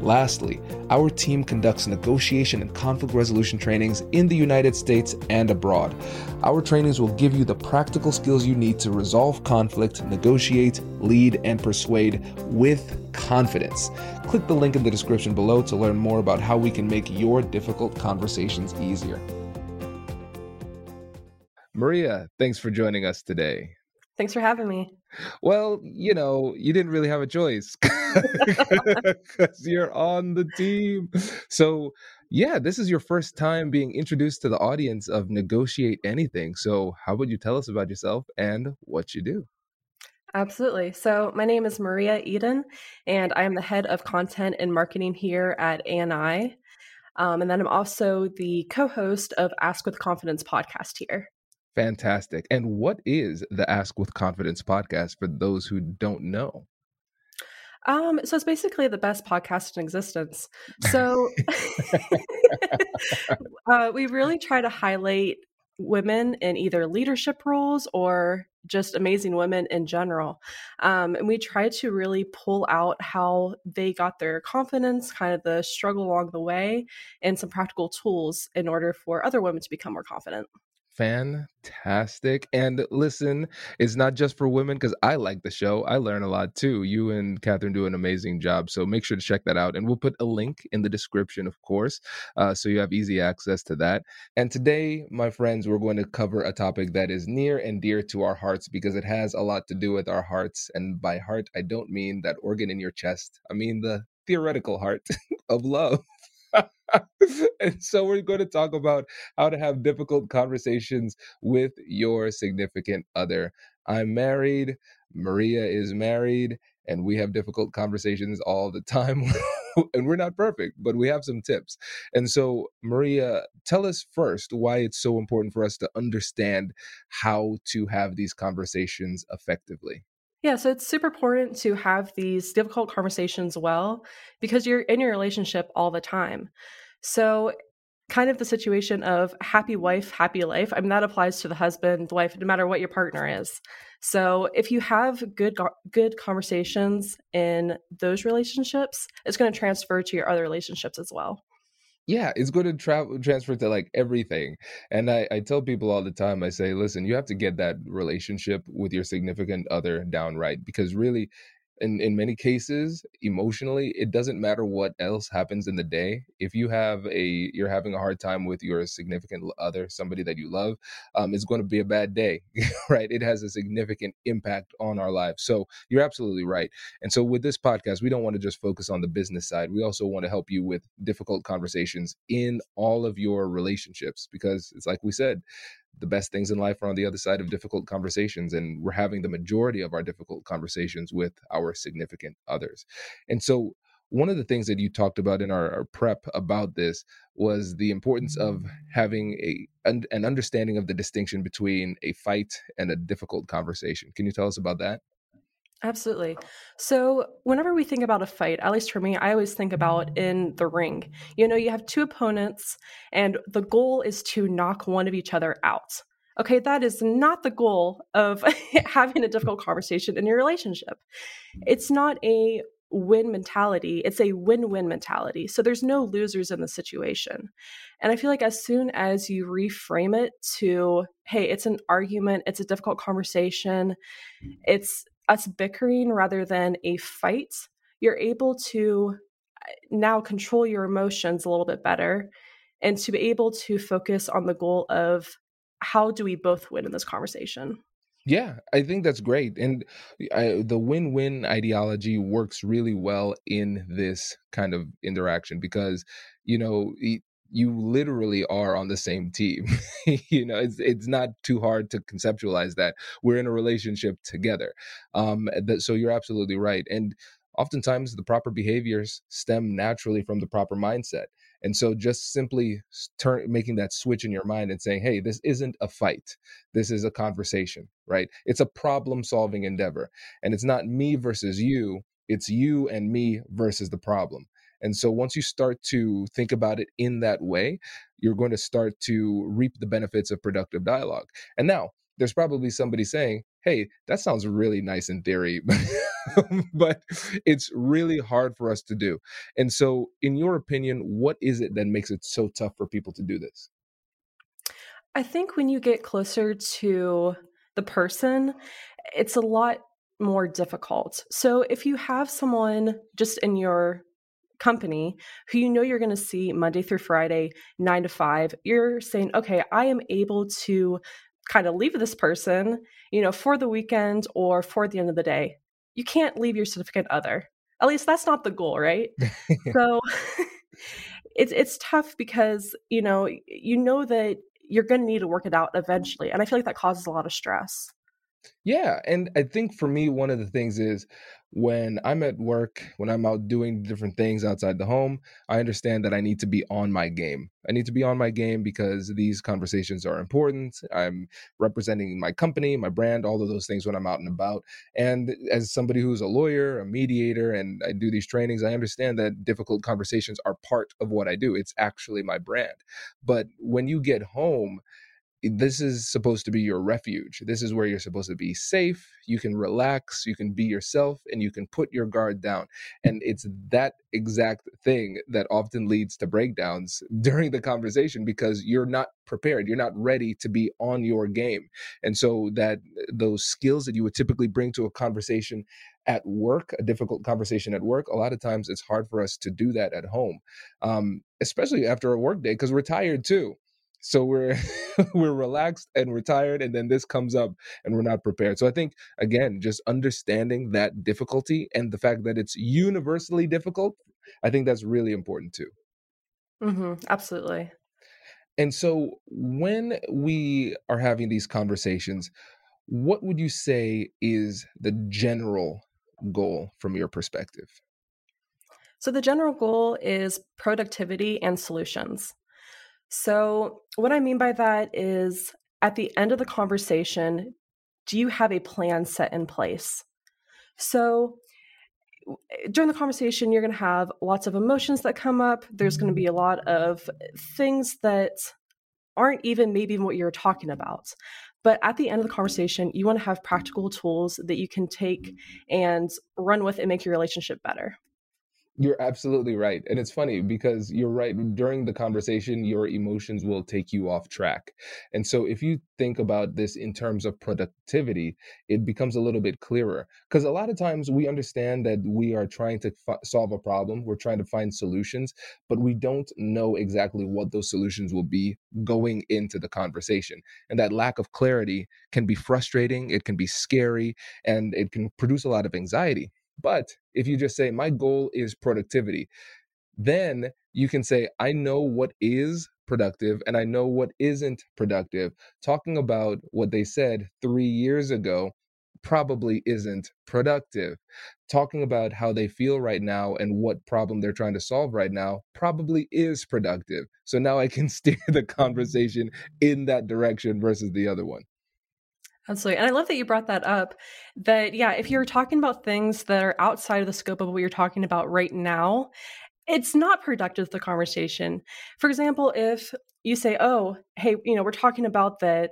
Lastly, our team conducts negotiation and conflict resolution trainings in the United States and abroad. Our trainings will give you the practical skills you need to resolve conflict, negotiate, lead, and persuade with confidence. Click the link in the description below to learn more about how we can make your difficult conversations easier. Maria, thanks for joining us today. Thanks for having me. Well, you know, you didn't really have a choice because you're on the team. So, yeah, this is your first time being introduced to the audience of Negotiate Anything. So, how would you tell us about yourself and what you do? Absolutely. So, my name is Maria Eden, and I am the head of content and marketing here at ANI. Um, and then I'm also the co host of Ask with Confidence podcast here. Fantastic. And what is the Ask with Confidence podcast for those who don't know? Um, so it's basically the best podcast in existence. So uh, we really try to highlight women in either leadership roles or just amazing women in general. Um, and we try to really pull out how they got their confidence, kind of the struggle along the way, and some practical tools in order for other women to become more confident fantastic. And listen, it's not just for women because I like the show. I learn a lot too. You and Catherine do an amazing job. So make sure to check that out. And we'll put a link in the description, of course, uh, so you have easy access to that. And today, my friends, we're going to cover a topic that is near and dear to our hearts because it has a lot to do with our hearts. And by heart, I don't mean that organ in your chest, I mean the theoretical heart of love. and so we're going to talk about how to have difficult conversations with your significant other. I'm married, Maria is married, and we have difficult conversations all the time. and we're not perfect, but we have some tips. And so, Maria, tell us first why it's so important for us to understand how to have these conversations effectively. Yeah, so it's super important to have these difficult conversations well because you're in your relationship all the time. So, kind of the situation of happy wife, happy life. I mean, that applies to the husband, the wife, no matter what your partner is. So, if you have good good conversations in those relationships, it's going to transfer to your other relationships as well yeah it's going to travel transfer to like everything and I, I tell people all the time i say listen you have to get that relationship with your significant other down right because really in in many cases emotionally it doesn't matter what else happens in the day. If you have a you're having a hard time with your significant other somebody that you love um, it's going to be a bad day right? It has a significant impact on our lives. So you're absolutely right. And so with this podcast we don't want to just focus on the business side. We also want to help you with difficult conversations in all of your relationships because it's like we said the best things in life are on the other side of difficult conversations and we're having the majority of our difficult conversations with our significant others. And so one of the things that you talked about in our, our prep about this was the importance of having a an, an understanding of the distinction between a fight and a difficult conversation. Can you tell us about that Absolutely. So, whenever we think about a fight, at least for me, I always think about in the ring. You know, you have two opponents, and the goal is to knock one of each other out. Okay, that is not the goal of having a difficult conversation in your relationship. It's not a win mentality, it's a win win mentality. So there's no losers in the situation. And I feel like as soon as you reframe it to, hey, it's an argument, it's a difficult conversation, it's us bickering rather than a fight, you're able to uh, now control your emotions a little bit better and to be able to focus on the goal of how do we both win in this conversation. Yeah, I think that's great. And I, the win win ideology works really well in this kind of interaction because, you know, you literally are on the same team. you know, it's it's not too hard to conceptualize that we're in a relationship together. Um, that, so you're absolutely right. And oftentimes the proper behaviors stem naturally from the proper mindset. And so just simply turn making that switch in your mind and saying, "Hey, this isn't a fight. This is a conversation." Right? It's a problem-solving endeavor. And it's not me versus you, it's you and me versus the problem. And so once you start to think about it in that way, you're going to start to reap the benefits of productive dialogue. And now, there's probably somebody saying, "Hey, that sounds really nice in theory." but it's really hard for us to do. And so, in your opinion, what is it that makes it so tough for people to do this? I think when you get closer to the person, it's a lot more difficult. So, if you have someone just in your company who you know you're going to see Monday through Friday, nine to five, you're saying, okay, I am able to kind of leave this person, you know, for the weekend or for the end of the day you can't leave your significant other. At least that's not the goal, right? so it's it's tough because, you know, you know that you're going to need to work it out eventually, and I feel like that causes a lot of stress. Yeah, and I think for me one of the things is when I'm at work, when I'm out doing different things outside the home, I understand that I need to be on my game. I need to be on my game because these conversations are important. I'm representing my company, my brand, all of those things when I'm out and about. And as somebody who's a lawyer, a mediator, and I do these trainings, I understand that difficult conversations are part of what I do. It's actually my brand. But when you get home, this is supposed to be your refuge. This is where you're supposed to be safe. You can relax, you can be yourself, and you can put your guard down. And it's that exact thing that often leads to breakdowns during the conversation because you're not prepared. You're not ready to be on your game. And so that those skills that you would typically bring to a conversation at work, a difficult conversation at work, a lot of times it's hard for us to do that at home, um, especially after a work day because we're tired too so we're we're relaxed and we're tired and then this comes up and we're not prepared. So i think again just understanding that difficulty and the fact that it's universally difficult i think that's really important too. Mm-hmm, absolutely. And so when we are having these conversations what would you say is the general goal from your perspective? So the general goal is productivity and solutions so, what I mean by that is at the end of the conversation, do you have a plan set in place? So, eh, during the conversation, you're going to have lots of emotions that come up. There's going to be mm-hmm. a lot of eh, things that aren't even maybe what you're talking about. But at the end of the conversation, you want to have practical tools that you can take mm-hmm. and run with and make your relationship better. You're absolutely right. And it's funny because you're right. During the conversation, your emotions will take you off track. And so if you think about this in terms of productivity, it becomes a little bit clearer. Because a lot of times we understand that we are trying to f- solve a problem, we're trying to find solutions, but we don't know exactly what those solutions will be going into the conversation. And that lack of clarity can be frustrating, it can be scary, and it can produce a lot of anxiety. But if you just say, my goal is productivity, then you can say, I know what is productive and I know what isn't productive. Talking about what they said three years ago probably isn't productive. Talking about how they feel right now and what problem they're trying to solve right now probably is productive. So now I can steer the conversation in that direction versus the other one. Absolutely. And I love that you brought that up. That, yeah, if you're talking about things that are outside of the scope of what you're talking about right now, it's not productive the conversation. For example, if you say, oh, hey, you know, we're talking about that,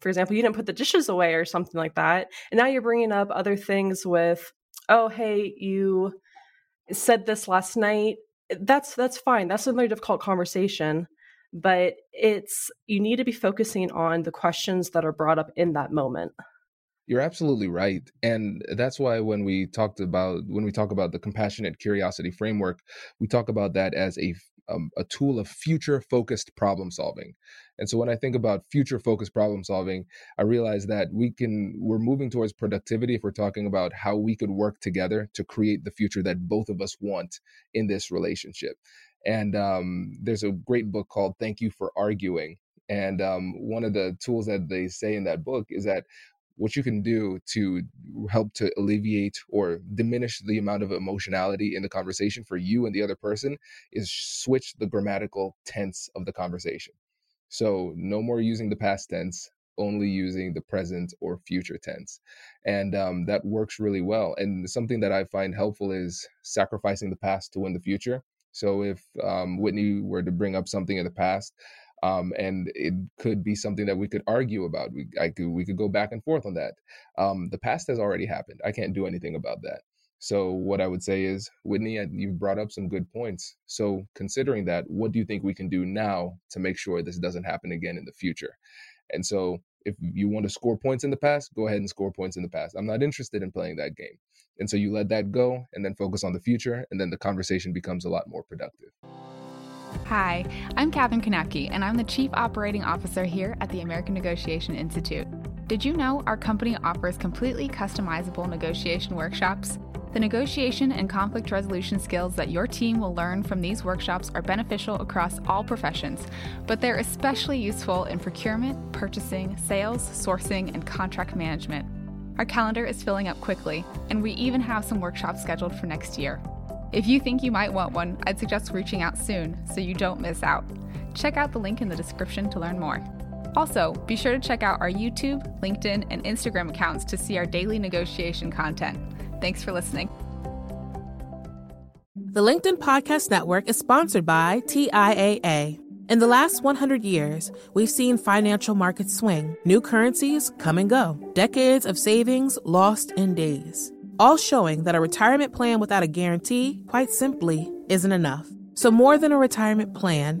for example, you didn't put the dishes away or something like that. And now you're bringing up other things with, oh, hey, you said this last night. That's that's fine. That's another difficult conversation, but it's you need to be focusing on the questions that are brought up in that moment. You're absolutely right. And that's why when we talked about when we talk about the compassionate curiosity framework, we talk about that as a um, a tool of future focused problem solving. And so when I think about future focused problem solving, I realize that we can we're moving towards productivity if we're talking about how we could work together to create the future that both of us want in this relationship. And um, there's a great book called Thank You for Arguing. And um, one of the tools that they say in that book is that what you can do to help to alleviate or diminish the amount of emotionality in the conversation for you and the other person is switch the grammatical tense of the conversation. So, no more using the past tense, only using the present or future tense. And um, that works really well. And something that I find helpful is sacrificing the past to win the future. So, if um, Whitney were to bring up something in the past, um, and it could be something that we could argue about. We I could we could go back and forth on that. Um, the past has already happened. I can't do anything about that. So what I would say is, Whitney, you've brought up some good points. So considering that, what do you think we can do now to make sure this doesn't happen again in the future? And so if you want to score points in the past, go ahead and score points in the past. I'm not interested in playing that game. And so you let that go and then focus on the future, and then the conversation becomes a lot more productive. Hi, I'm Katherine Kanapke, and I'm the Chief Operating Officer here at the American Negotiation Institute. Did you know our company offers completely customizable negotiation workshops? The negotiation and conflict resolution skills that your team will learn from these workshops are beneficial across all professions, but they're especially useful in procurement, purchasing, sales, sourcing, and contract management. Our calendar is filling up quickly, and we even have some workshops scheduled for next year. If you think you might want one, I'd suggest reaching out soon so you don't miss out. Check out the link in the description to learn more. Also, be sure to check out our YouTube, LinkedIn, and Instagram accounts to see our daily negotiation content. Thanks for listening. The LinkedIn Podcast Network is sponsored by TIAA. In the last 100 years, we've seen financial markets swing, new currencies come and go, decades of savings lost in days all showing that a retirement plan without a guarantee, quite simply, isn't enough. So, more than a retirement plan,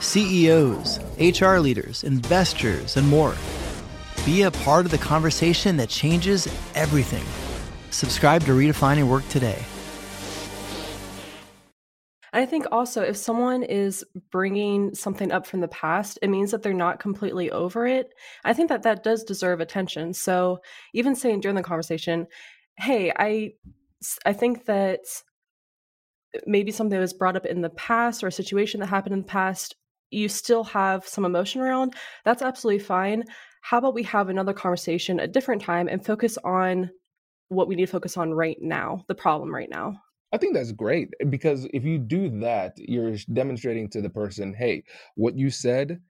CEOs, HR leaders, investors, and more. Be a part of the conversation that changes everything. Subscribe to Redefining Work today. I think also if someone is bringing something up from the past, it means that they're not completely over it. I think that that does deserve attention. So even saying during the conversation, hey, I I think that uh, maybe something that was brought up in the past or a situation that happened in the past, you still have some emotion around, that's absolutely fine. How about we have another conversation a different time and focus on what we need to focus on right now, the problem right now? I think that's great eh, because if you do that, you're demonstrating to the person, hey, what you said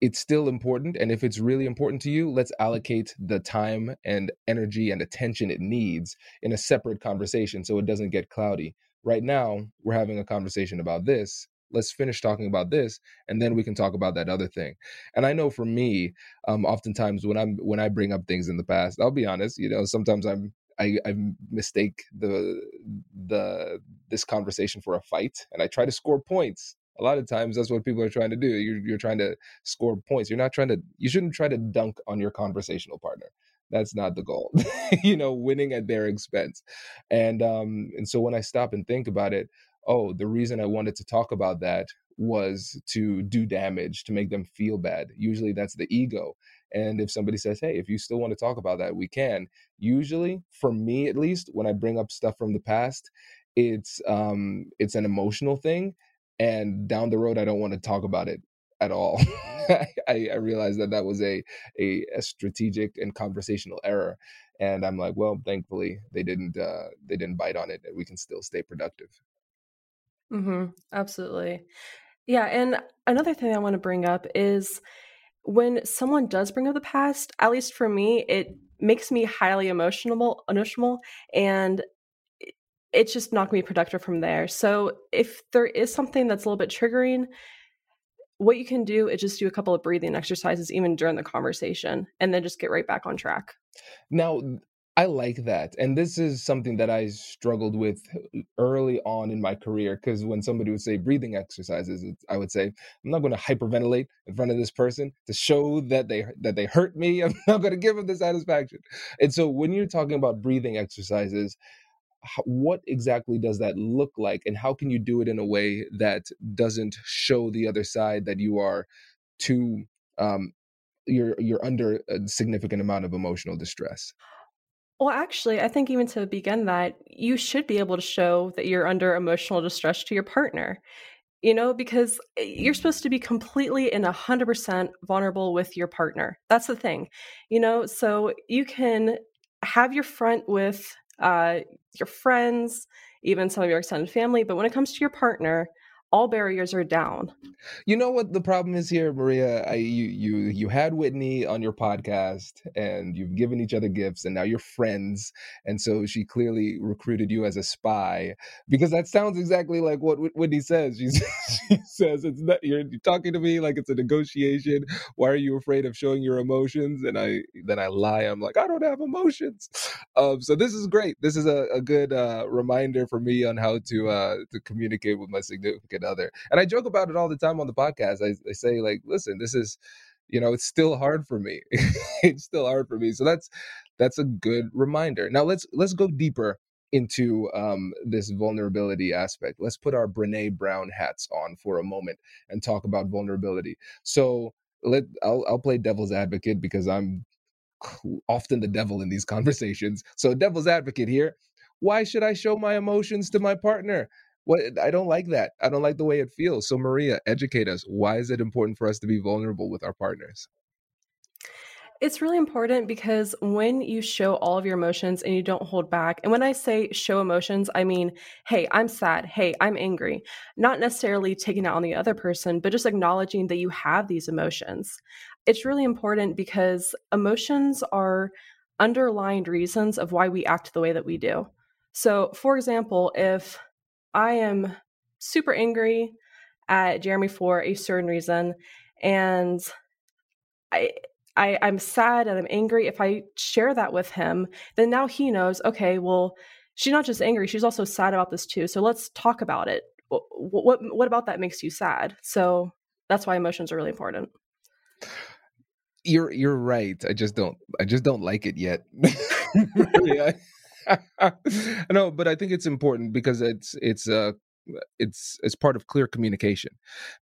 it's still important. And if it's really important to you, let's mm. allocate the time and energy and attention it needs in a separate conversation so it doesn't get cloudy. Right now, we're having a conversation about this. Let's finish talking about this, and then we can talk about that other thing. And I know for me, um, oftentimes when I'm when I bring up things in the past, I'll be honest. You know, sometimes I'm I, I mistake the the this conversation for a fight, and I try to score points a lot of times that's what people are trying to do you're, you're trying to score points you're not trying to you shouldn't try to dunk on your conversational partner that's not the goal you know winning at their expense and um and so when i stop and think about it oh the reason i wanted to talk about that was to do damage to make them feel bad. Usually that's the ego. And if somebody says hey if you still want to talk about that we can. Usually for me at least when i bring up stuff from the past it's um it's an emotional thing and down the road i don't want to talk about it at all. I, I realized that that was a, a, a strategic and conversational error and i'm like well thankfully they didn't uh, they didn't bite on it and we can still stay productive Mm-hmm. Absolutely. Yeah. And another thing I want to bring up is when someone does bring up the past, at least for me, it makes me highly emotional, emotional, and it's just not going to be productive from there. So if there is something that's a little bit triggering, what you can do is just do a couple of breathing exercises even during the conversation and then just get right back on track. Now, I like that. And this is something that I struggled with early on in my career because when somebody would say breathing exercises, I would say, I'm not going to hyperventilate in front of this person to show that they that they hurt me. I'm not going to give them the satisfaction. And so when you're talking about breathing exercises, what exactly does that look like and how can you do it in a way that doesn't show the other side that you are too um, you're you're under a significant amount of emotional distress well actually i think even to begin that you should be able to show that you're under emotional distress to your partner you know because eh, you're supposed to be completely and 100% vulnerable with your partner that's the thing you know so you can have your front with uh, your friends, even some of your extended family. But when it comes to your partner, all barriers are down. You know what the problem is here, Maria? I, you you you had Whitney on your podcast, and you've given each other gifts, and now you're friends. And so she clearly recruited you as a spy because that sounds exactly like what Whitney says. She, she says it's not you're, talking to me like it's a negotiation. Why are you afraid of showing your emotions? And I then I lie. I'm like I don't have emotions. Um, so this is great. This is a, a good uh, reminder for me on how to uh, to communicate with my significant And I joke about it all the time on the podcast. I, I say like, listen, this is, you know, it's still hard for me. it's still hard for me. So that's that's a good reminder. Now let's let's go deeper into um, this vulnerability aspect. Let's put our Brene Brown hats on for a moment and talk about vulnerability. So let I'll, I'll play devil's advocate because I'm often the devil in these conversations. So devil's advocate here. Why should I show my emotions to my partner? What I don't like that. I don't like the way it feels. So Maria, educate us. Why is it important for us to be vulnerable with our partners? It's really important because when you show all of your emotions and you don't hold back, and when I say show emotions, I mean, hey, I'm sad. Hey, I'm angry. Not necessarily taking out on the other person, but just acknowledging that you have these emotions. It's really important because emotions are underlined reasons of why we act the way that we do. So, for example, if I am super angry at Jeremy for a certain reason, and I, I I'm sad and I'm angry. If I share that with him, then now he knows. Okay, well, she's not just angry; she's also sad about this too. So let's talk about it. What what, what about that makes you sad? So that's why emotions are really important. You're you're right. I just don't I just don't like it yet. yeah. no, but I think it's important because it's it's uh it's it's part of clear communication.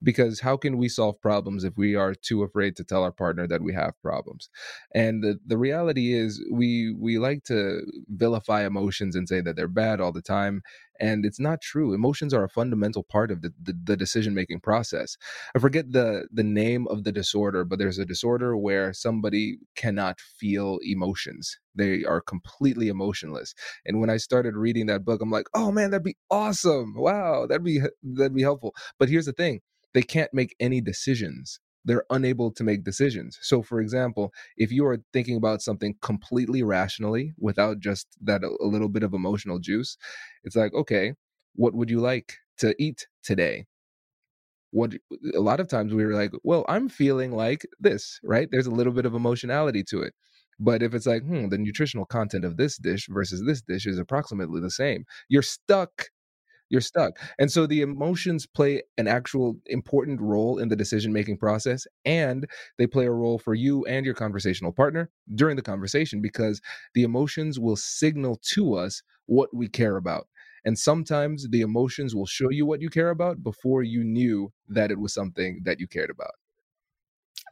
Because how can we solve problems if we are too afraid to tell our partner that we have problems? And the, the reality is we we like to vilify emotions and say that they're bad all the time and it's not true emotions are a fundamental part of the, the, the decision making process. I forget the the name of the disorder but there's a disorder where somebody cannot feel emotions. They are completely emotionless and when i started reading that book i'm like oh man that'd be awesome! Wow that'd be that'd be helpful. But here's the thing they can't make any decisions they're unable to make decisions. So, for example, if you are thinking about something completely rationally without just that a, little bit of emotional juice, it's like, okay, what would you like to eat today? What a lot of times we were like, well, I'm feeling like this, right? There's a little bit of emotionality to it. But if it's like, hmm, the nutritional content of this dish versus this dish is approximately the same, you're stuck you're stuck. And so the emotions play an actual important role in the decision making process and they play a role for you and your conversational partner during the conversation because the emotions will signal to us what we care about. And sometimes the emotions will show you what you care about before you knew that it was something that you cared about.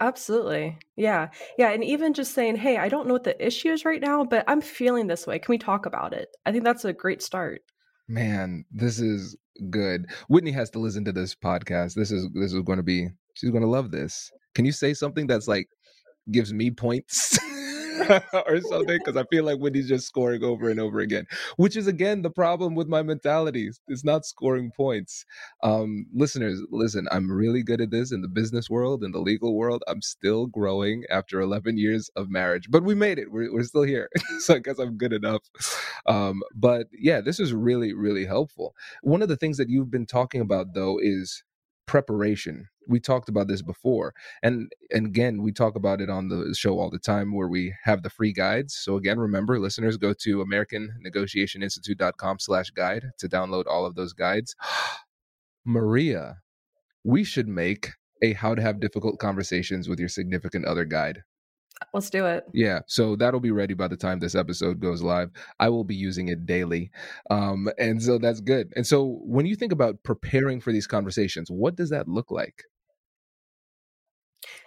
Absolutely. Yeah. Yeah. And even just saying, hey, I don't know what the issue is right now, but I'm feeling this way. Can we talk about it? I think that's a great start. Man, this is good. Whitney has to listen to this podcast. This is this is going to be she's going to love this. Can you say something that's like gives me points? or something because I feel like Whitney's just scoring over and over again, which is again the problem with my mentality. It's not scoring points. Um, listeners, listen, I'm really good at this in the business world, in the legal world. I'm still growing after 11 years of marriage, but we made it. We're, we're still here. so I guess I'm good enough. Um, but yeah, this is really, really helpful. One of the things that you've been talking about, though, is preparation. We talked about this before and and again we talk about it on the show all the time where we have the free guides. So again remember listeners go to americannegotiationinstitute.com slash guide to download all of those guides. Maria we should make a how to have difficult conversations with your significant other guide Let's do it. Yeah, so that'll be ready by the time this episode goes live. I will be using it daily. Um, and so that's good. And so when you think about preparing for these conversations, what does that look like?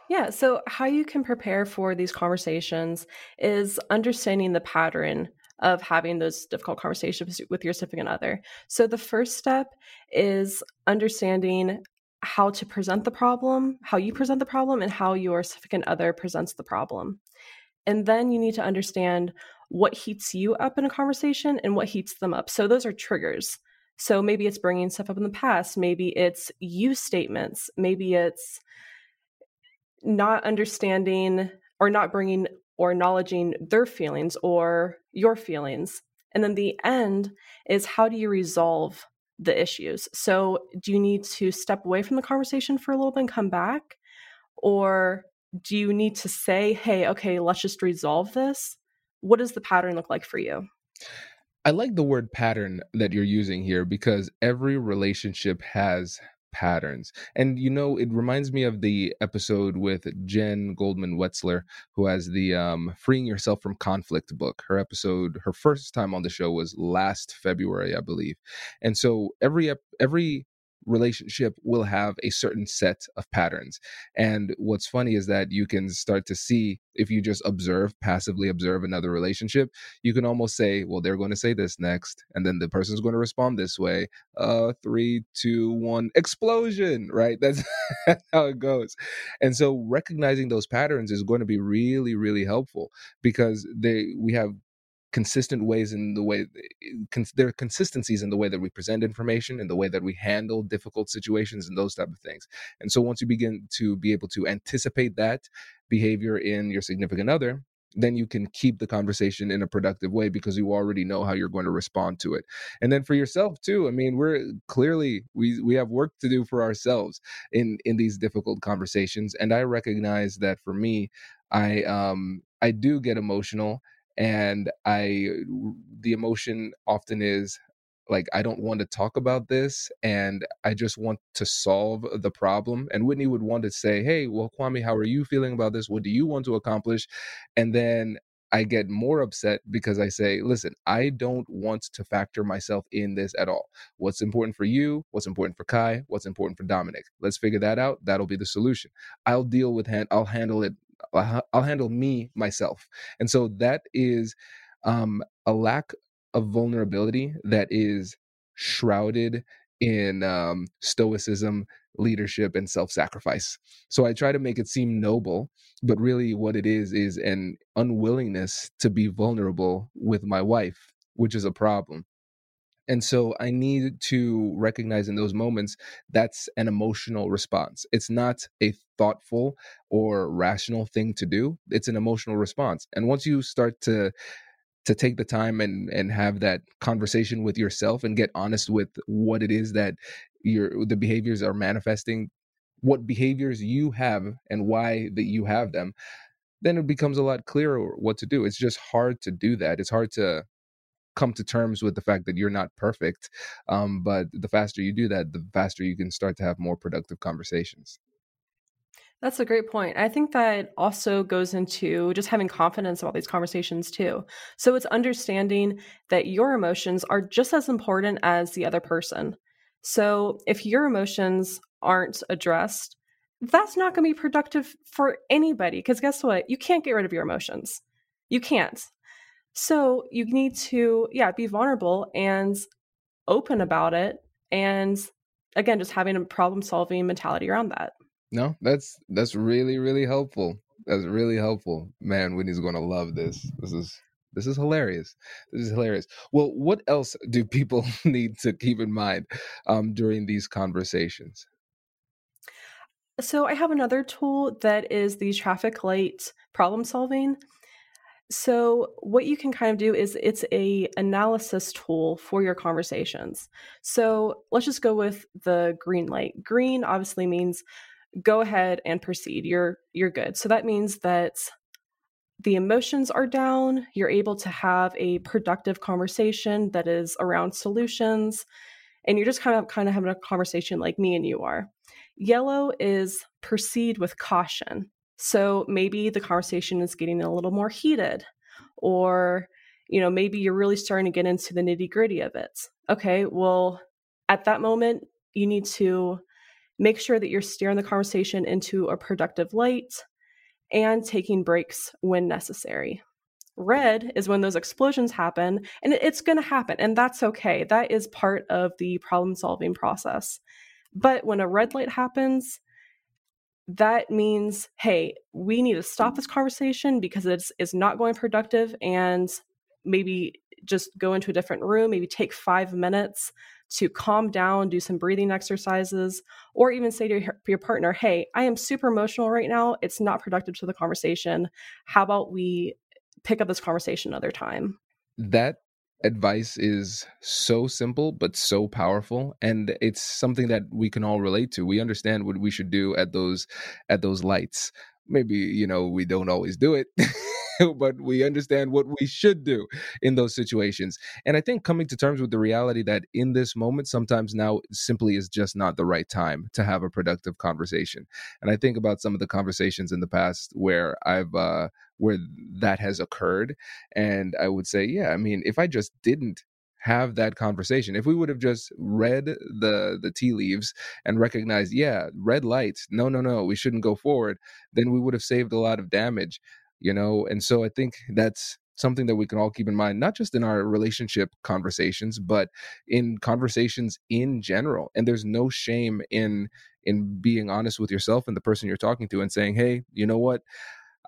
Yeah, so how you can prepare for these conversations is understanding the pattern of having those difficult conversations with your significant other. So the first step is understanding how to present the problem, how you present the problem, and how your significant other presents the problem. And then you need to understand what heats you up in a conversation and what heats them up. So those are triggers. So maybe it's bringing stuff up in the past, maybe it's you statements, maybe it's not understanding or not bringing or acknowledging their feelings or your feelings. And then the end is how do you resolve the issues. So, do you need to step away from the conversation for a little bit and come back? Or do you need to say, hey, okay, let's just resolve this? What does the pattern look like for you? I like the word pattern that you're using here because every relationship has patterns. And you know, it reminds me of the episode with Jen Goldman Wetzler, who has the um, Freeing Yourself from Conflict book. Her episode, her first time on the show was last February, I believe. And so every every relationship will have a certain set of patterns. And what's funny is that you can start to see if you just observe, passively observe another relationship, you can almost say, well, they're going to say this next. And then the person's going to respond this way. Uh, three, two, one, explosion, right? That's how it goes. And so recognizing those patterns is going to be really, really helpful because they we have consistent ways in the way cons- there are consistencies in the way that we present information and the way that we handle difficult situations and those type of things. And so once you begin to be able to anticipate that behavior in your significant other then you can keep the conversation in a productive way because you already know how you're going to respond to it. And then for yourself too i mean we're clearly we we have work to do for ourselves in in these difficult conversations. And i recognize that for me i um i do get emotional and i the emotion often is like i don't want to talk about this and i just want to solve the problem and whitney would want to say hey well kwame how are you feeling about this what do you want to accomplish and then I get more upset because I say, listen, I don't want to factor myself in this at all. What's important for you? What's important for Kai? What's important for Dominic? Let's figure that out. That'll be the solution. I'll deal with hand. I'll handle it I'll handle me myself. And so that is um, a lack of vulnerability that is shrouded in um, stoicism, leadership, and self sacrifice. So I try to make it seem noble, but really what it is is an unwillingness to be vulnerable with my wife, which is a problem. And so I need to recognize in those moments that's an emotional response. It's not a thoughtful or rational thing to do. It's an emotional response. And once you start to to take the time and and have that conversation with yourself and get honest with what it is that your the behaviors are manifesting, what behaviors you have and why that you have them, then it becomes a lot clearer what to do. It's just hard to do that. It's hard to come to terms with the fact that you're not perfect. Um, but the faster you do that, the faster you can start to have more productive conversations. That's a great point. I think that also goes into just having confidence about these conversations too. So it's understanding that your emotions are just as important as the other person. So if your emotions aren't addressed, that's not going to be productive for anybody because guess what? You can't get rid of your emotions. You can't. So you need to, yeah, be vulnerable and open about it. And again, just having a problem solving mentality around that. No, that's that's really really helpful. That's really helpful. Man, Whitney's going to love this. This is this is hilarious. This is hilarious. Well, what else do people need to keep in mind um, during these conversations? So I have another tool that is the traffic light problem solving. So what you can kind of do is it's a analysis tool for your conversations. So let's just go with the green light. Green obviously means go ahead and proceed. You're you're good. So that means that the emotions are down, you're able to have a productive conversation that is around solutions and you're just kind of kind of having a conversation like me and you are. Yellow is proceed with caution. So maybe the conversation is getting a little more heated, or, you know, maybe you're really starting to get into the nitty gritty of it. Okay, well, at that moment, you need to make sure that you're steering the conversation into a productive light and taking breaks when necessary. Red is when those explosions happen, and it's going to happen, and that's okay. That is part of the problem solving process. But when a red light happens, that means, hey, we need to stop this conversation because it's is not going productive and maybe just go into a different room, maybe take five minutes to calm down, do some breathing exercises, or even say to your, your partner, hey, I am super emotional right now. It's not productive to the conversation. How about we pick up this conversation another time? That advice is so simple but so powerful and it's something that we can all relate to. We understand what we should do at those at those lights. Maybe you know we don't always do it but we understand what we should do in those situations. And i think coming to terms with the reality that in this moment sometimes now simply is just not the right time to have a productive conversation. And i think about some of the conversations in the past where i've uh where that has occurred and i would say yeah i mean if i just didn't have that conversation if we would have just read the the tea leaves and recognized yeah red lights no no no we shouldn't go forward then we would have saved a lot of damage you know and so i think that's something that we can all keep in mind not just in our relationship conversations but in conversations in general and there's no shame in in being honest with yourself and the person you're talking to and saying hey you know what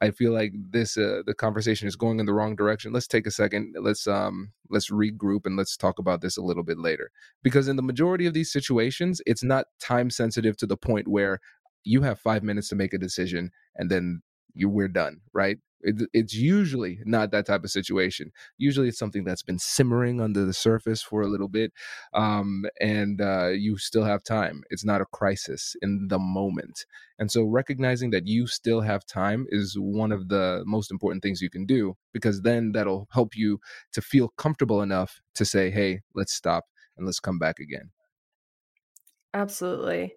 I feel like this uh, the conversation is going in the wrong direction. Let's take a second. Let's um let's regroup and let's talk about this a little bit later. Because in the majority of these situations, it's not time sensitive to the point where you have 5 minutes to make a decision and then you we're done, right? It, it's usually not that type of situation. Usually, it's something that's been simmering under the surface for a little bit, um, and uh, you still have time. It's not a crisis in the moment, and so recognizing that you still have time is one of the most important things you can do because then that'll help you to feel comfortable enough to say, "Hey, let's stop and let's come back again." Absolutely.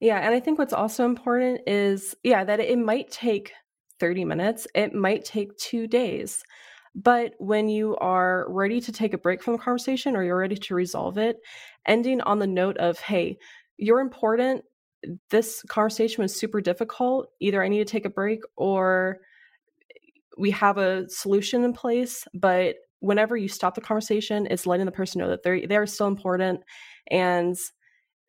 Yeah, and I think what's also important is yeah, that it might take 30 minutes, it might take two days. But when you are ready to take a break from the conversation or you're ready to resolve it, ending on the note of, hey, you're important. This conversation was super difficult. Either I need to take a break or we have a solution in place. But whenever you stop the conversation, it's letting the person know that they're they are still important and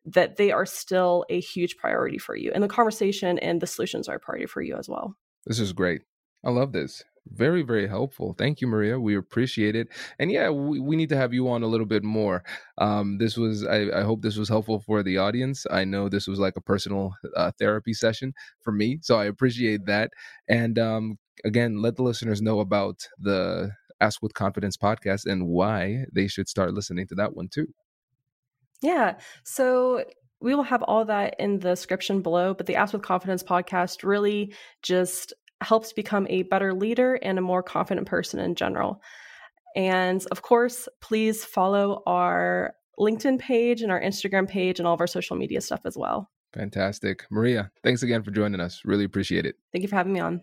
that they are still a huge priority for you. And the conversation and the solutions are a priority for you as well. This is great. I love this. Very, very helpful. Thank you, Maria. We appreciate it. And yeah, we, we need to have you on a little bit more. Um, this was, I, I hope this was helpful for the audience. I know this was like a personal uh, therapy session for me. So I appreciate that. And um, again, let the listeners know about the Ask with Confidence podcast and why they should start listening to that one too. Yeah. So we will have all that in the description below, but the Ask with Confidence podcast really just helps become a better leader and a more confident person in general. And of course, please follow our LinkedIn page and our Instagram page and all of our social media stuff as well. Fantastic. Maria, thanks again for joining us. Really appreciate it. Thank you for having me on.